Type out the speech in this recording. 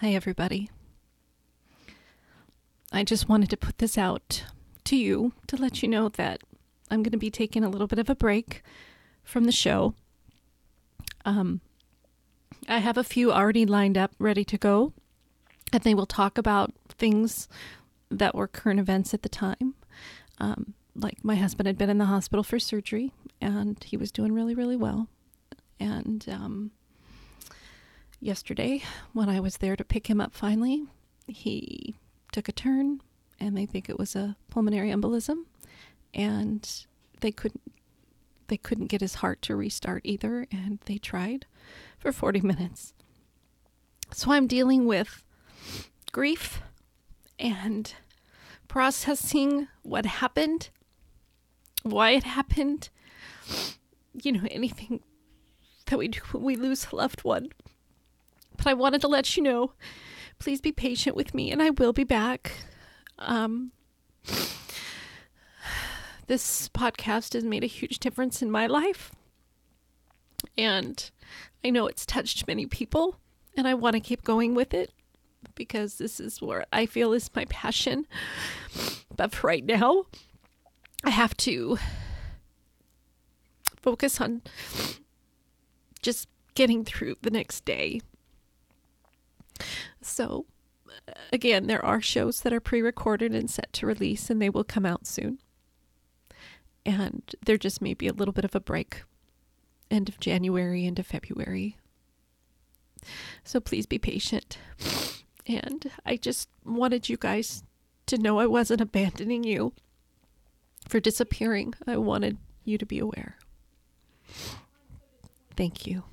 Hi, everybody. I just wanted to put this out to you to let you know that I'm going to be taking a little bit of a break from the show. Um, I have a few already lined up, ready to go, and they will talk about things that were current events at the time. Um, like my husband had been in the hospital for surgery, and he was doing really, really well. And um, yesterday, when I was there to pick him up finally, he took a turn, and they think it was a pulmonary embolism, and they couldn't they couldn't get his heart to restart either, and they tried for 40 minutes. So I'm dealing with grief and processing what happened, why it happened, you know, anything that we do when we lose a loved one. But I wanted to let you know please be patient with me, and I will be back. Um, this podcast has made a huge difference in my life. And I know it's touched many people, and I want to keep going with it because this is where I feel is my passion. But for right now, I have to focus on just getting through the next day. So, again, there are shows that are pre recorded and set to release, and they will come out soon and there just may be a little bit of a break end of January into February. So please be patient. And I just wanted you guys to know I wasn't abandoning you for disappearing. I wanted you to be aware. Thank you.